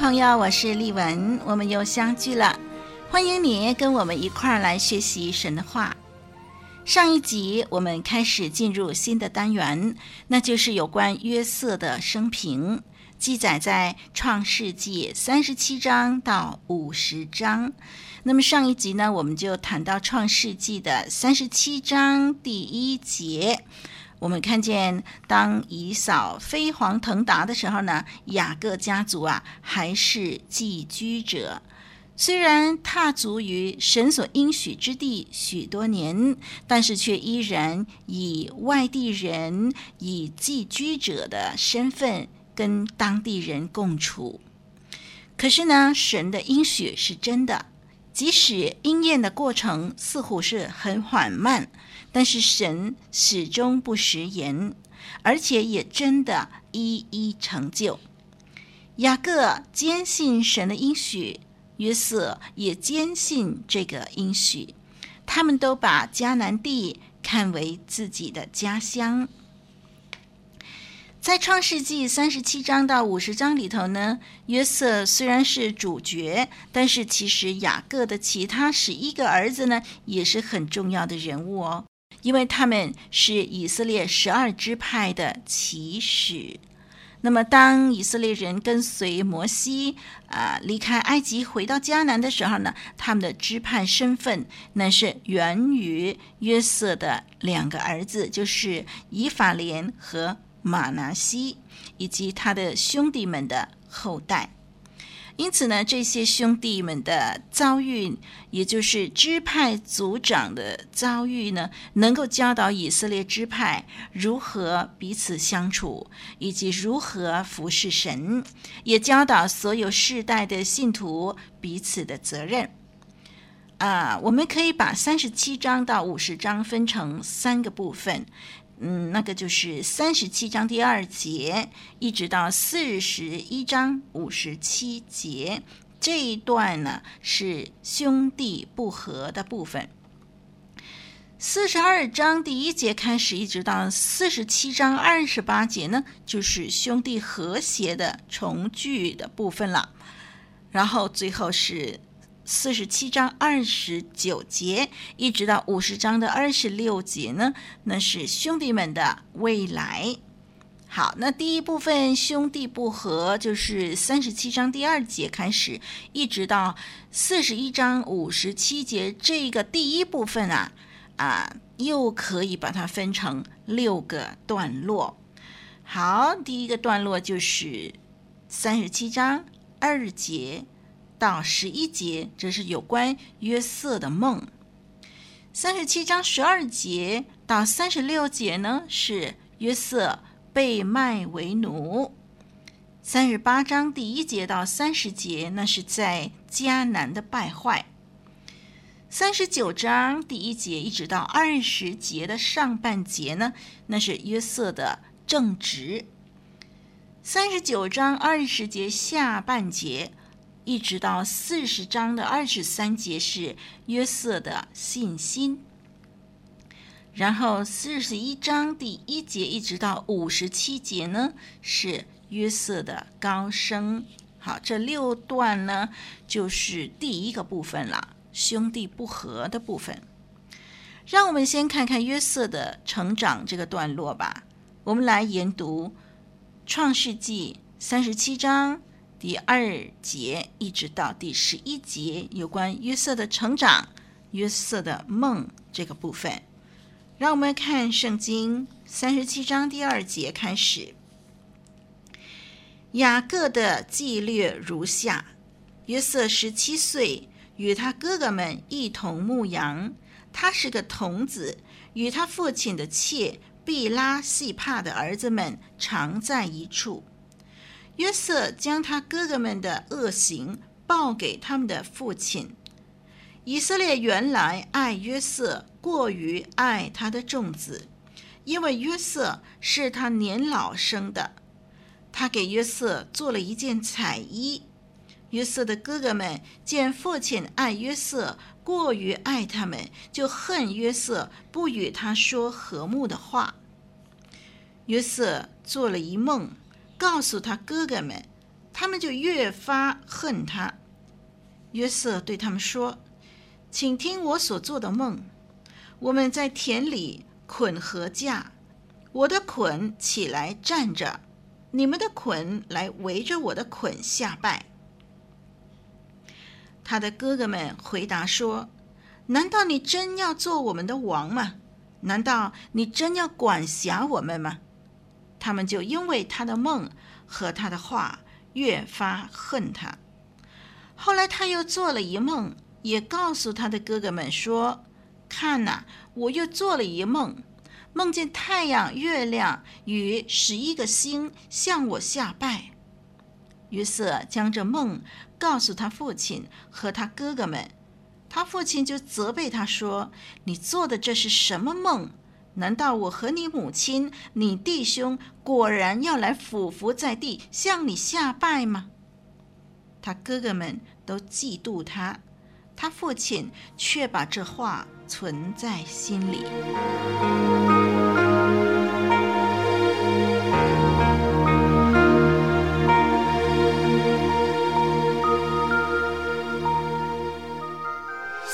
朋友，我是丽文，我们又相聚了。欢迎你跟我们一块儿来学习神的话。上一集我们开始进入新的单元，那就是有关约瑟的生平，记载在创世纪三十七章到五十章。那么上一集呢，我们就谈到创世纪的三十七章第一节，我们看见当以扫飞黄腾达的时候呢，雅各家族啊还是寄居者。虽然踏足于神所应许之地许多年，但是却依然以外地人、以寄居者的身份跟当地人共处。可是呢，神的应许是真的，即使应验的过程似乎是很缓慢，但是神始终不食言，而且也真的一一成就。雅各坚信神的应许。约瑟也坚信这个应许，他们都把迦南地看为自己的家乡。在创世纪三十七章到五十章里头呢，约瑟虽然是主角，但是其实雅各的其他十一个儿子呢，也是很重要的人物哦，因为他们是以色列十二支派的起始。那么，当以色列人跟随摩西啊、离开埃及回到迦南的时候呢，他们的支派身份那是源于约瑟的两个儿子，就是以法莲和马拿西，以及他的兄弟们的后代。因此呢，这些兄弟们的遭遇，也就是支派族长的遭遇呢，能够教导以色列支派如何彼此相处，以及如何服侍神，也教导所有世代的信徒彼此的责任。啊，我们可以把三十七章到五十章分成三个部分。嗯，那个就是三十七章第二节，一直到四十一章五十七节这一段呢，是兄弟不和的部分。四十二章第一节开始，一直到四十七章二十八节呢，就是兄弟和谐的重聚的部分了。然后最后是。四十七章二十九节，一直到五十章的二十六节呢，那是兄弟们的未来。好，那第一部分兄弟不和，就是三十七章第二节开始，一直到四十一章五十七节，这个第一部分啊啊，又可以把它分成六个段落。好，第一个段落就是三十七章二节。到十一节，这是有关约瑟的梦；三十七章十二节到三十六节呢，是约瑟被卖为奴；三十八章第一节到三十节，那是在迦南的败坏；三十九章第一节一直到二十节的上半节呢，那是约瑟的正直；三十九章二十节下半节。一直到四十章的二十三节是约瑟的信心，然后四十一章第一节一直到五十七节呢是约瑟的高升。好，这六段呢就是第一个部分了，兄弟不和的部分。让我们先看看约瑟的成长这个段落吧。我们来研读创世纪三十七章。第二节一直到第十一节，有关约瑟的成长、约瑟的梦这个部分，让我们看圣经三十七章第二节开始。雅各的记略如下：约瑟十七岁，与他哥哥们一同牧羊，他是个童子，与他父亲的妾毕拉细帕的儿子们常在一处。约瑟将他哥哥们的恶行报给他们的父亲。以色列原来爱约瑟过于爱他的众子，因为约瑟是他年老生的。他给约瑟做了一件彩衣。约瑟的哥哥们见父亲爱约瑟过于爱他们，就恨约瑟，不与他说和睦的话。约瑟做了一梦，告诉他哥哥们，他们就越发恨他。约瑟对他们说：“请听我所做的梦。我们在田里捆禾架，我的捆起来站着，你们的捆来围着我的捆下拜。”他的哥哥们回答说：“难道你真要做我们的王吗？难道你真要管辖我们吗？”他们就因为他的梦和他的话越发恨他。后来他又做了一梦，也告诉他的哥哥们说：“看呐，我又做了一梦，梦见太阳、月亮与十一个星向我下拜。”于是将这梦告诉他父亲和他哥哥们，他父亲就责备他说：“你做的这是什么梦？难道我和你母亲、你弟兄果然要来俯伏在地向你下拜吗？”他哥哥们都嫉妒他，他父亲却把这话存在心里。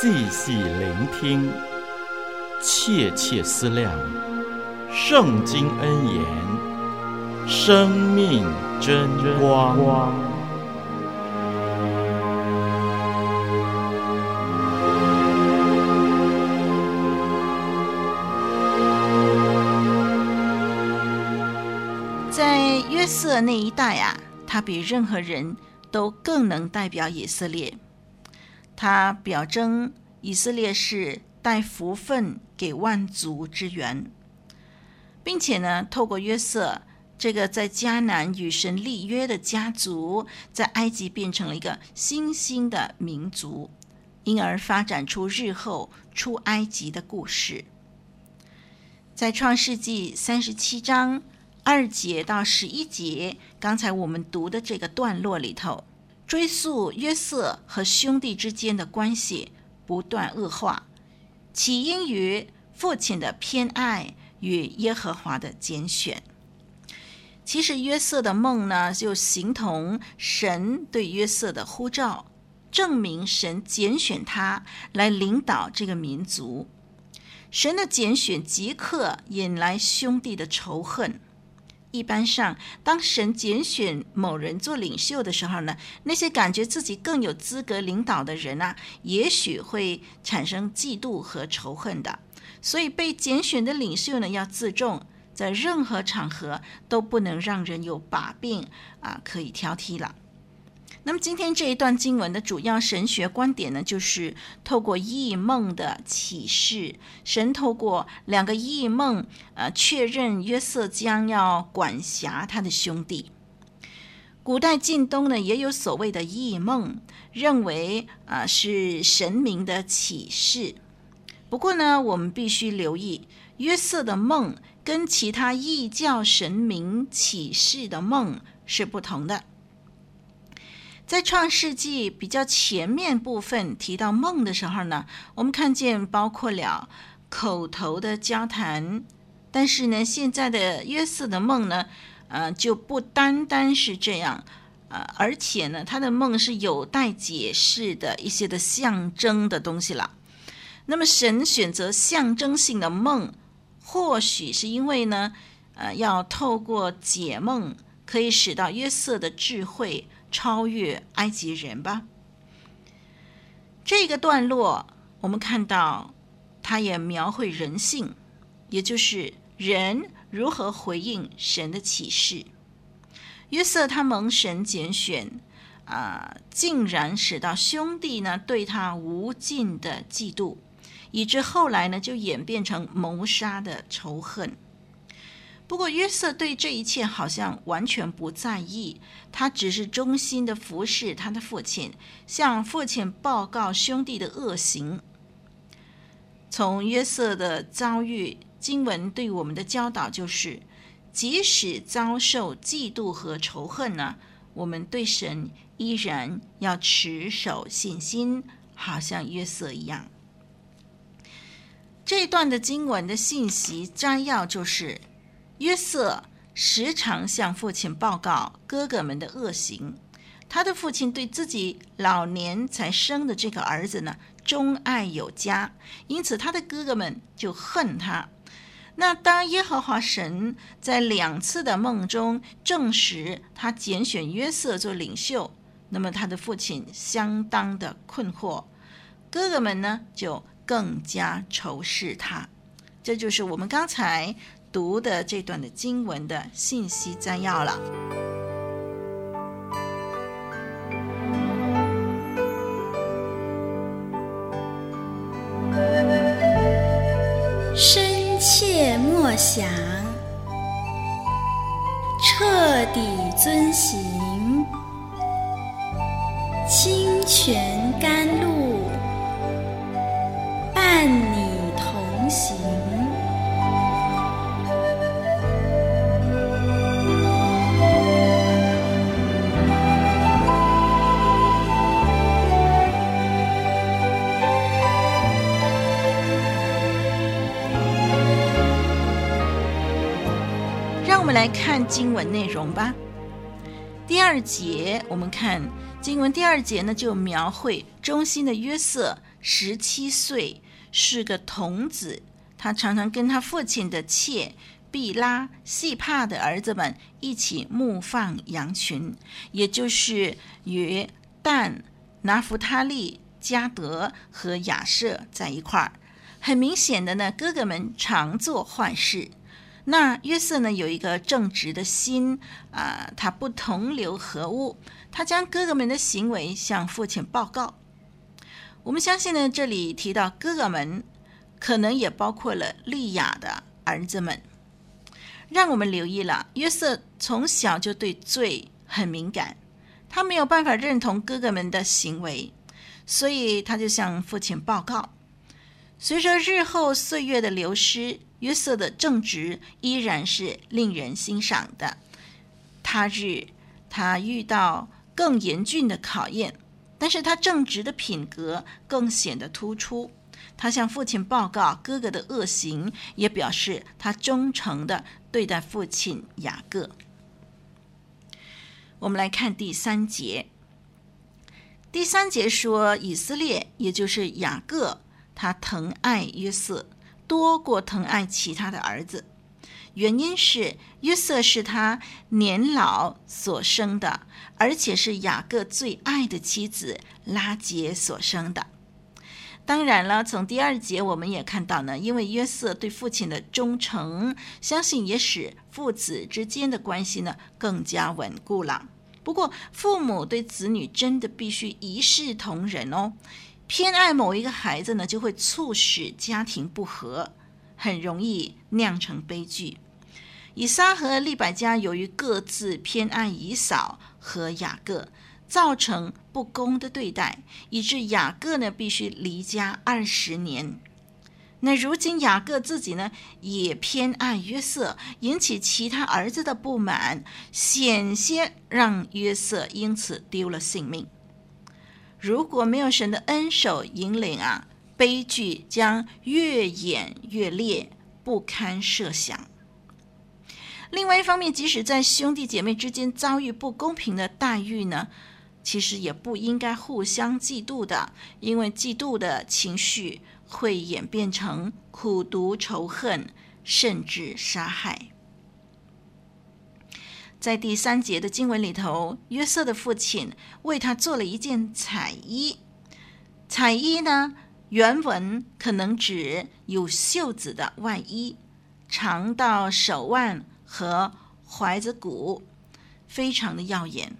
细细聆听，切切思量，圣经恩言，生命真光。在约瑟那一代啊，他比任何人都更能代表以色列。他表征以色列是带福分给万族之源，并且呢，透过约瑟这个在迦南与神立约的家族，在埃及变成了一个新兴的民族，因而发展出日后出埃及的故事。在创世纪三十七章二节到十一节，刚才我们读的这个段落里头。追溯约瑟和兄弟之间的关系不断恶化，起因于父亲的偏爱与耶和华的拣选。其实约瑟的梦呢，就形同神对约瑟的呼召，证明神拣选他来领导这个民族。神的拣选即刻引来兄弟的仇恨。一般上，当神拣选某人做领袖的时候呢，那些感觉自己更有资格领导的人啊，也许会产生嫉妒和仇恨的。所以，被拣选的领袖呢，要自重，在任何场合都不能让人有把柄啊，可以挑剔了。那么今天这一段经文的主要神学观点呢，就是透过异梦的启示，神透过两个异梦，呃，确认约瑟将要管辖他的兄弟。古代近东呢，也有所谓的异梦，认为啊、是神明的启示。不过呢，我们必须留意，约瑟的梦跟其他异教神明启示的梦是不同的。在创世纪比较前面部分提到梦的时候呢，我们看见包括了口头的交谈，但是呢，现在的约瑟的梦呢，呃，就不单单是这样，呃，而且呢，他的梦是有待解释的一些的象征的东西了。那么神选择象征性的梦，或许是因为呢，呃，要透过解梦，可以使到约瑟的智慧。超越埃及人吧。这个段落，我们看到，他也描绘人性，也就是人如何回应神的启示。约瑟他蒙神拣选，啊、竟然使到兄弟呢对他无尽的嫉妒，以致后来呢就演变成谋杀的仇恨。不过约瑟对这一切好像完全不在意，他只是忠心的服侍他的父亲，向父亲报告兄弟的恶行。从约瑟的遭遇，经文对我们的教导就是，即使遭受嫉妒和仇恨呢，我们对神依然要持守信心，好像约瑟一样。这段的经文的信息摘要就是。约瑟时常向父亲报告哥哥们的恶行，他的父亲对自己老年才生的这个儿子呢，钟爱有加，因此他的哥哥们就恨他。那当耶和华神在两次的梦中证实他拣选约瑟做领袖，那么他的父亲相当的困惑，哥哥们呢就更加仇视他。这就是我们刚才。读的这段的经文的信息摘要了。深切默想，彻底遵行，清泉甘来看经文内容吧。第二节，我们看经文第二节呢，就描绘忠心的约瑟，十七岁，是个童子。他常常跟他父亲的妾毕拉、细帕的儿子们一起牧放羊群，也就是与但、拿弗他利、加德和亚设在一块儿。很明显的呢，哥哥们常做坏事。那约瑟呢，有一个正直的心啊、他不同流合污，他将哥哥们的行为向父亲报告。我们相信呢，这里提到哥哥们，可能也包括了利亚的儿子们。让我们留意了，约瑟从小就对罪很敏感，他没有办法认同哥哥们的行为，所以他就向父亲报告。随着日后岁月的流失，约瑟的正直依然是令人欣赏的。他日他遇到更严峻的考验，但是他正直的品格更显得突出。他向父亲报告哥哥的恶行，也表示他忠诚的对待父亲雅各。我们来看第三节。第三节说，以色列也就是雅各。他疼爱约瑟多过疼爱其他的儿子，原因是约瑟是他年老所生的，而且是雅各最爱的妻子拉结所生的。当然了，从第二节我们也看到呢，因为约瑟对父亲的忠诚，相信也使父子之间的关系呢更加稳固了。不过，父母对子女真的必须一视同仁哦。偏爱某一个孩子呢，就会促使家庭不和，很容易酿成悲剧。以撒和利百加由于各自偏爱以扫和雅各，造成不公的对待，以致雅各呢必须离家二十年。那如今雅各自己呢也偏爱约瑟，引起其他儿子的不满，险些让约瑟因此丢了性命。如果没有神的恩手引领啊，悲剧将越演越烈，不堪设想。另外一方面，即使在兄弟姐妹之间遭遇不公平的待遇呢，其实也不应该互相嫉妒的，因为嫉妒的情绪会演变成苦毒仇恨，甚至杀害。在第三节的经文里头，约瑟的父亲为他做了一件彩衣。彩衣呢，原文可能指有袖子的外衣，长到手腕和踝子骨，非常的耀眼。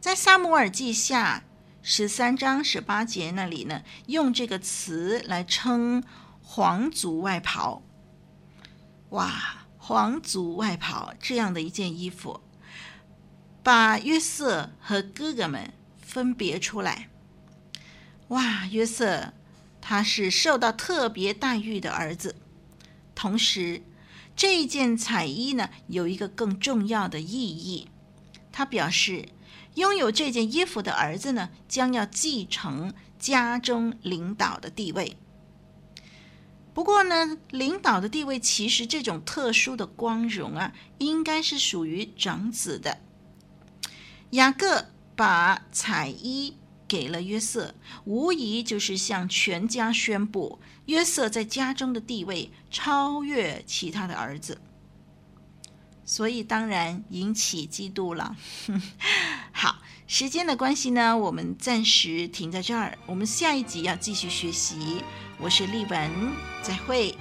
在撒母耳记下十三章十八节那里呢，用这个词来称皇族外袍。哇！皇族外袍这样的一件衣服，把约瑟和哥哥们分别出来。哇，约瑟他是受到特别待遇的儿子，同时这件彩衣呢，有一个更重要的意义，他表示拥有这件衣服的儿子呢，将要继承家中领导的地位。不过呢，领导的地位其实这种特殊的光荣啊，应该是属于长子的。雅各把彩衣给了约瑟，无疑就是向全家宣布约瑟在家中的地位超越其他的儿子，所以当然引起嫉妒了。好，时间的关系呢，我们暂时停在这儿，我们下一集要继续学习。我是丽文，再会。